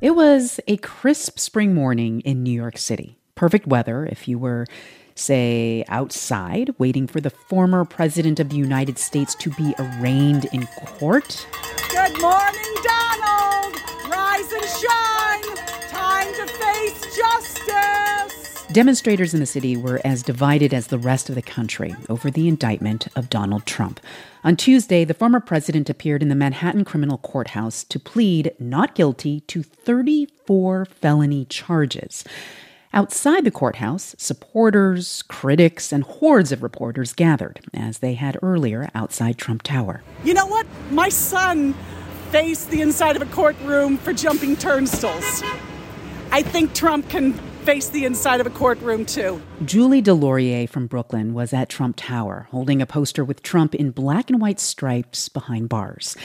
It was a crisp spring morning in New York City. Perfect weather if you were, say, outside waiting for the former president of the United States to be arraigned in court. Good morning, Donald! Rise and shine! Time to face justice! Demonstrators in the city were as divided as the rest of the country over the indictment of Donald Trump. On Tuesday, the former president appeared in the Manhattan Criminal Courthouse to plead not guilty to 34 felony charges. Outside the courthouse, supporters, critics, and hordes of reporters gathered, as they had earlier outside Trump Tower. You know what? My son faced the inside of a courtroom for jumping turnstiles. I think Trump can face the inside of a courtroom, too. Julie Deslauriers from Brooklyn was at Trump Tower, holding a poster with Trump in black and white stripes behind bars.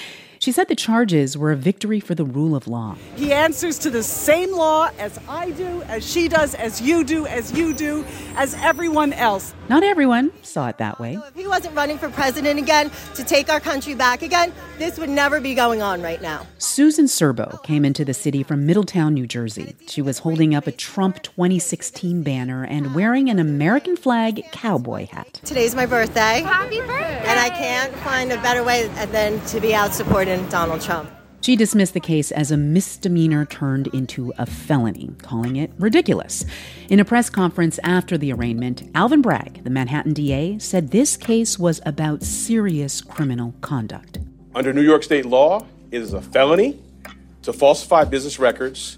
She said the charges were a victory for the rule of law. He answers to the same law as I do, as she does, as you do, as you do, as everyone else. Not everyone saw it that way. If he wasn't running for president again to take our country back again, this would never be going on right now. Susan Serbo came into the city from Middletown, New Jersey. She was holding up a Trump 2016 banner and wearing an American flag cowboy hat. Today's my birthday. Happy birthday! And I can't find a better way than to be out supporting Donald Trump. She dismissed the case as a misdemeanor turned into a felony, calling it ridiculous. In a press conference after the arraignment, Alvin Bragg, the Manhattan DA, said this case was about serious criminal conduct. Under New York state law, it is a felony to falsify business records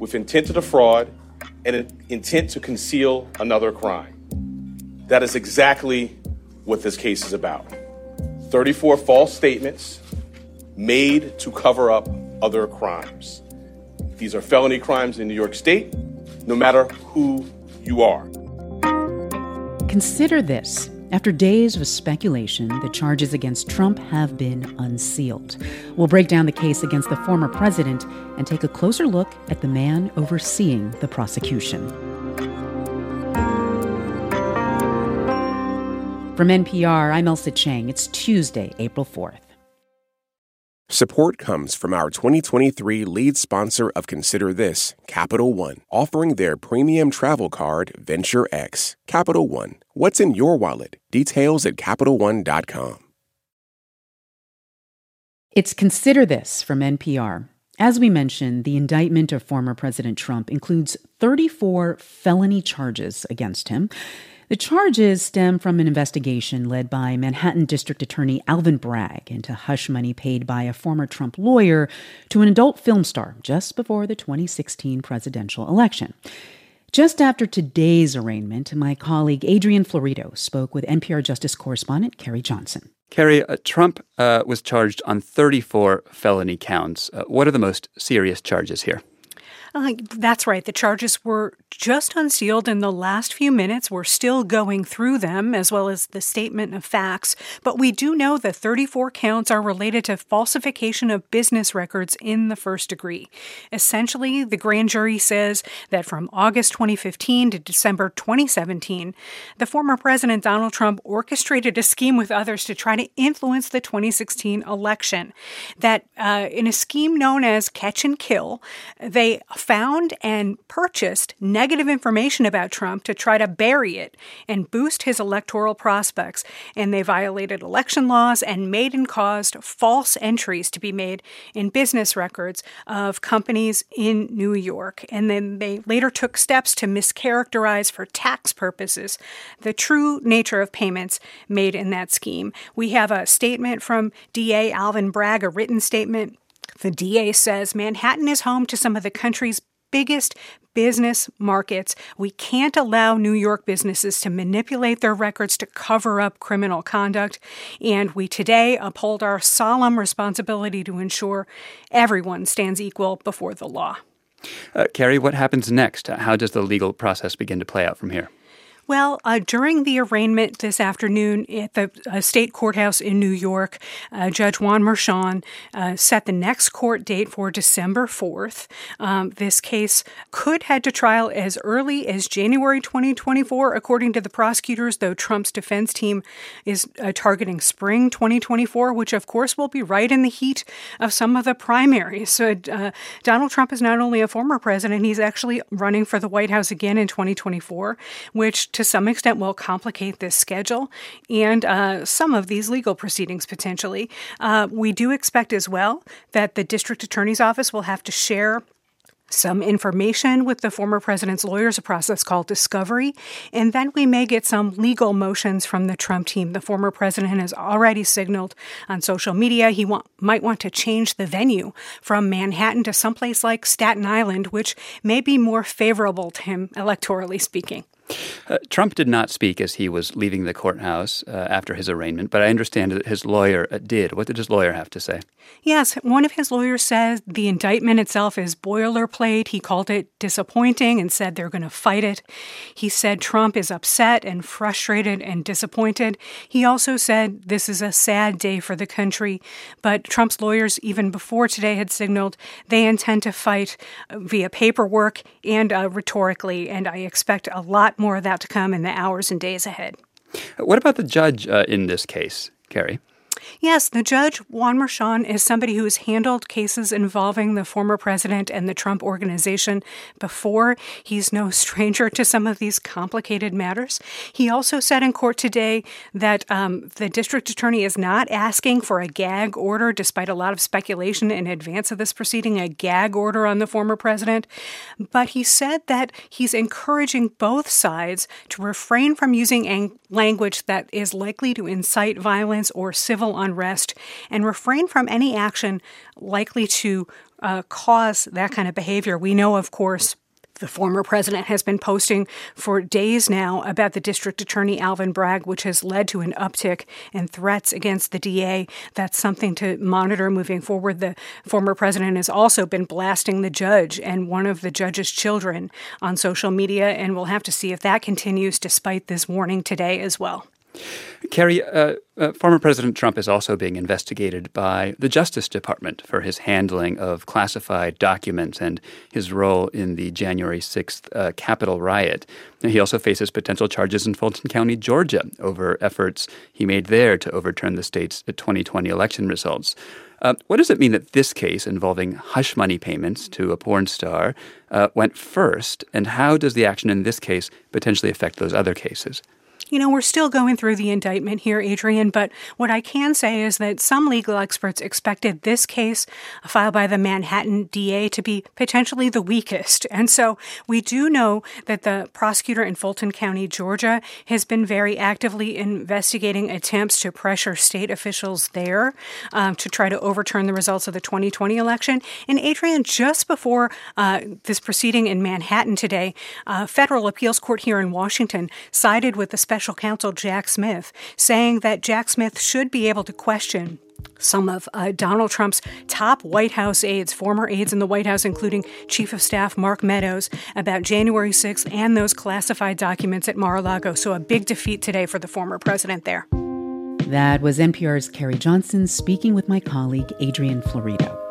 with intent to defraud and an intent to conceal another crime. That is exactly what this case is about 34 false statements made to cover up other crimes. These are felony crimes in New York State, no matter who you are. Consider this. After days of speculation, the charges against Trump have been unsealed. We'll break down the case against the former president and take a closer look at the man overseeing the prosecution. From NPR, I'm Ailsa Chang. It's Tuesday, April 4th. Support comes from our 2023 lead sponsor of Consider This, Capital One, offering their premium travel card, Venture X. Capital One, what's in your wallet? Details at CapitalOne.com. It's Consider This from NPR. As we mentioned, the indictment of former President Trump includes 34 felony charges against him. The charges stem from an investigation led by Manhattan District Attorney Alvin Bragg into hush money paid by a former Trump lawyer to an adult film star just before the 2016 presidential election. Just after today's arraignment, my colleague Adrian Florido spoke with NPR Justice correspondent Carrie Johnson. Carrie, uh, Trump uh, was charged on 34 felony counts. Uh, what are the most serious charges here? Uh, that's right. The charges were just unsealed in the last few minutes. We're still going through them, as well as the statement of facts. But we do know the 34 counts are related to falsification of business records in the first degree. Essentially, the grand jury says that from August 2015 to December 2017, the former President Donald Trump orchestrated a scheme with others to try to influence the 2016 election. That uh, in a scheme known as catch and kill, they found and purchased negative information about Trump to try to bury it and boost his electoral prospects. And they violated election laws and made and caused false entries to be made in business records of companies in New York. And then they later took steps to mischaracterize for tax purposes the true nature of payments made in that scheme. We have a statement from DA Alvin Bragg, a written statement the DA says Manhattan is home to some of the country's biggest business markets. We can't allow New York businesses to manipulate their records to cover up criminal conduct. And we today uphold our solemn responsibility to ensure everyone stands equal before the law. Uh, Carrie, what happens next? How does the legal process begin to play out from here? Well, uh, during the arraignment this afternoon at the uh, state courthouse in New York, uh, Judge Juan Merchan uh, set the next court date for December 4th. Um, this case could head to trial as early as January 2024, according to the prosecutors, though Trump's defense team is uh, targeting spring 2024, which of course will be right in the heat of some of the primaries. So, uh, Donald Trump is not only a former president, he's actually running for the White House again in 2024, which to some extent will complicate this schedule and uh, some of these legal proceedings potentially. Uh, we do expect as well that the district attorney's office will have to share some information with the former president's lawyers, a process called discovery, and then we may get some legal motions from the Trump team. The former president has already signaled on social media he want, might want to change the venue from Manhattan to someplace like Staten Island, which may be more favorable to him electorally speaking. Uh, Trump did not speak as he was leaving the courthouse uh, after his arraignment, but I understand that his lawyer uh, did. What did his lawyer have to say? Yes, one of his lawyers says the indictment itself is boilerplate. He called it disappointing and said they're going to fight it. He said Trump is upset and frustrated and disappointed. He also said this is a sad day for the country, but Trump's lawyers, even before today, had signaled they intend to fight uh, via paperwork and uh, rhetorically, and I expect a lot more of that to come in the hours and days ahead. What about the judge uh, in this case, Carrie? Yes, the judge, Juan Merchan, is somebody who has handled cases involving the former president and the Trump organization before. He's no stranger to some of these complicated matters. He also said in court today that um, the district attorney is not asking for a gag order, despite a lot of speculation in advance of this proceeding, a gag order on the former president. But he said that he's encouraging both sides to refrain from using ang- language that is likely to incite violence or civil unrest and refrain from any action likely to uh, cause that kind of behavior. We know, of course, the former president has been posting for days now about the district attorney Alvin Bragg, which has led to an uptick in threats against the DA. That's something to monitor moving forward. The former president has also been blasting the judge and one of the judge's children on social media, and we'll have to see if that continues despite this warning today as well. Carrie, uh, uh, former President Trump is also being investigated by the Justice Department for his handling of classified documents and his role in the January 6th uh, Capitol riot. he also faces potential charges in Fulton County, Georgia, over efforts he made there to overturn the state's 2020 election results. Uh, what does it mean that this case involving hush money payments to a porn star uh, went first, and how does the action in this case potentially affect those other cases? You know, we're still going through the indictment here, Adrian, but what I can say is that some legal experts expected this case filed by the Manhattan DA to be potentially the weakest. And so we do know that the prosecutor in Fulton County, Georgia, has been very actively investigating attempts to pressure state officials there um, to try to overturn the results of the 2020 election. And Adrian, just before uh, this proceeding in Manhattan today, uh, federal appeals court here in Washington sided with the special counsel Jack Smith, saying that Jack Smith should be able to question some of uh, Donald Trump's top White House aides, former aides in the White House, including Chief of Staff Mark Meadows, about January 6th and those classified documents at Mar a Lago. So, a big defeat today for the former president there. That was NPR's Carrie Johnson speaking with my colleague Adrian Florido.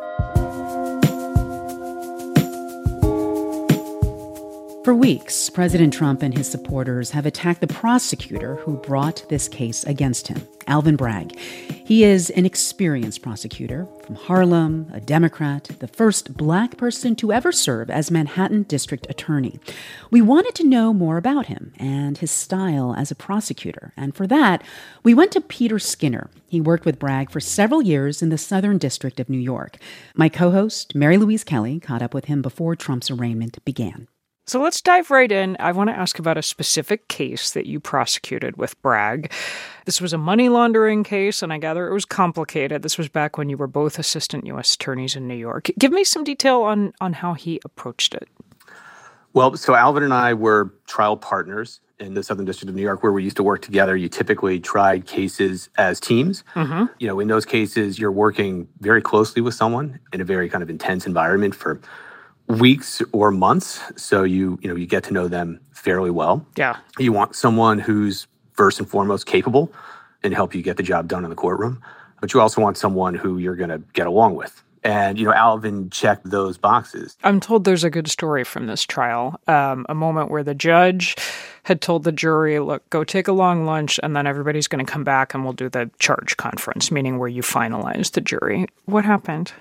For weeks, President Trump and his supporters have attacked the prosecutor who brought this case against him, Alvin Bragg. He is an experienced prosecutor from Harlem, a Democrat, the first black person to ever serve as Manhattan District Attorney. We wanted to know more about him and his style as a prosecutor, and for that, we went to Peter Skinner. He worked with Bragg for several years in the Southern District of New York. My co host, Mary Louise Kelly, caught up with him before Trump's arraignment began. So let's dive right in. I want to ask about a specific case that you prosecuted with Bragg. This was a money laundering case, and I gather it was complicated. This was back when you were both assistant U.S. attorneys in New York. Give me some detail on, on how he approached it. Well, so Alvin and I were trial partners in the Southern District of New York, where we used to work together. You typically tried cases as teams. Mm-hmm. You know, in those cases, you're working very closely with someone in a very kind of intense environment for weeks or months, so you you know you get to know them fairly well. Yeah. You want someone who's first and foremost capable and help you get the job done in the courtroom, but you also want someone who you're going to get along with. And you know, Alvin checked those boxes. I'm told there's a good story from this trial. Um, a moment where the judge had told the jury, "Look, go take a long lunch, and then everybody's going to come back, and we'll do the charge conference, meaning where you finalize the jury." What happened?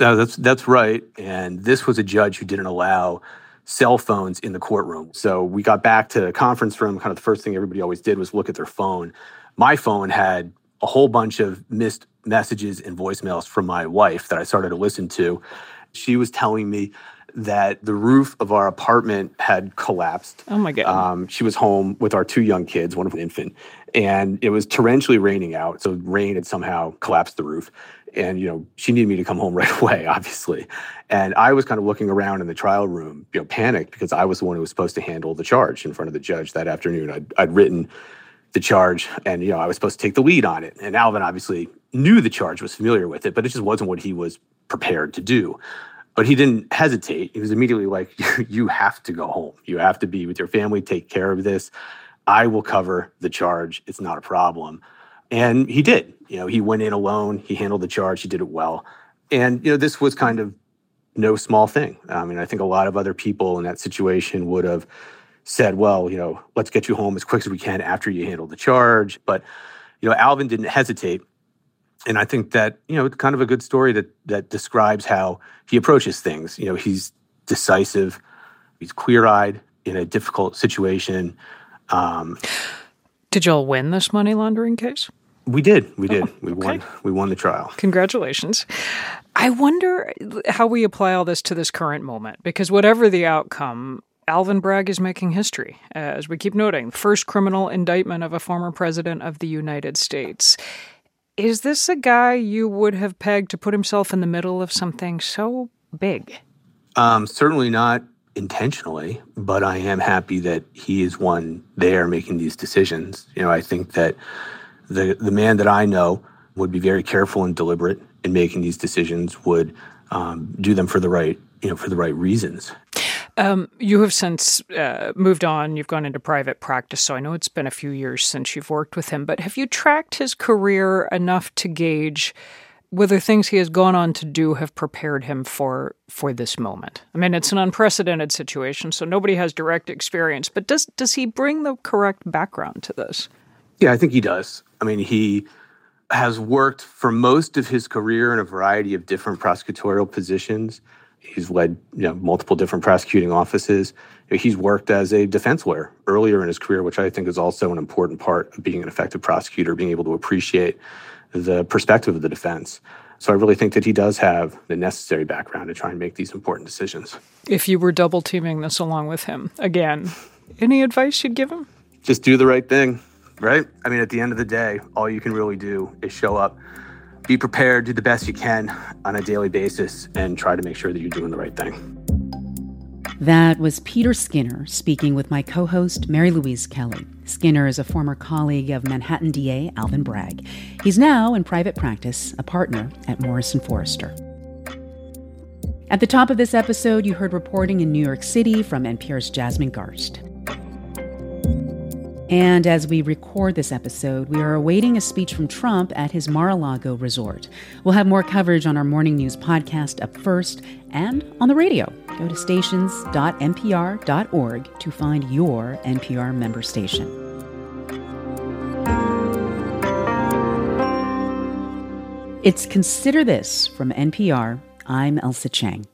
No, that's that's right. And this was a judge who didn't allow cell phones in the courtroom. So we got back to the conference room. Kind of the first thing everybody always did was look at their phone. My phone had a whole bunch of missed messages and voicemails from my wife that I started to listen to. She was telling me that the roof of our apartment had collapsed. Oh my god! Um, she was home with our two young kids, one of an infant, and it was torrentially raining out. So rain had somehow collapsed the roof and you know she needed me to come home right away obviously. And i was kind of looking around in the trial room you know panicked because i was the one who was supposed to handle the charge in front of the judge that afternoon. I'd, I'd written the charge and you know i was supposed to take the lead on it. And alvin obviously knew the charge was familiar with it but it just wasn't what he was prepared to do. But he didn't hesitate. He was immediately like you have to go home. You have to be with your family. Take care of this. I will cover the charge. It's not a problem and he did. You know, he went in alone. He handled the charge. He did it well. And, you know, this was kind of no small thing. I mean, I think a lot of other people in that situation would have said, well, you know, let's get you home as quick as we can after you handle the charge. But, you know, Alvin didn't hesitate. And I think that, you know, it's kind of a good story that that describes how he approaches things. You know, he's decisive, he's clear-eyed in a difficult situation. Um, Did y'all win this money laundering case? We did. We did. Oh, we okay. won. We won the trial. Congratulations. I wonder how we apply all this to this current moment because whatever the outcome, Alvin Bragg is making history. As we keep noting, first criminal indictment of a former president of the United States. Is this a guy you would have pegged to put himself in the middle of something so big? Um, certainly not intentionally, but I am happy that he is one there making these decisions. You know, I think that the the man that I know would be very careful and deliberate in making these decisions. Would um, do them for the right you know for the right reasons. Um, you have since uh, moved on. You've gone into private practice, so I know it's been a few years since you've worked with him. But have you tracked his career enough to gauge whether things he has gone on to do have prepared him for for this moment? I mean, it's an unprecedented situation, so nobody has direct experience. But does does he bring the correct background to this? Yeah, I think he does. I mean, he has worked for most of his career in a variety of different prosecutorial positions. He's led you know, multiple different prosecuting offices. He's worked as a defense lawyer earlier in his career, which I think is also an important part of being an effective prosecutor, being able to appreciate the perspective of the defense. So I really think that he does have the necessary background to try and make these important decisions. If you were double teaming this along with him again, any advice you'd give him? Just do the right thing, right? I mean, at the end of the day, all you can really do is show up, be prepared, do the best you can on a daily basis, and try to make sure that you're doing the right thing. That was Peter Skinner speaking with my co host, Mary Louise Kelly. Skinner is a former colleague of Manhattan DA Alvin Bragg. He's now in private practice, a partner at Morrison Foerster. At the top of this episode, you heard reporting in New York City from NPR's Jasmine Garsd. And as we record this episode, we are awaiting a speech from Trump at his Mar a Lago resort. We'll have more coverage on our morning news podcast up first and on the radio. Go to stations.npr.org to find your NPR member station. It's Consider This from NPR. I'm Ailsa Chang.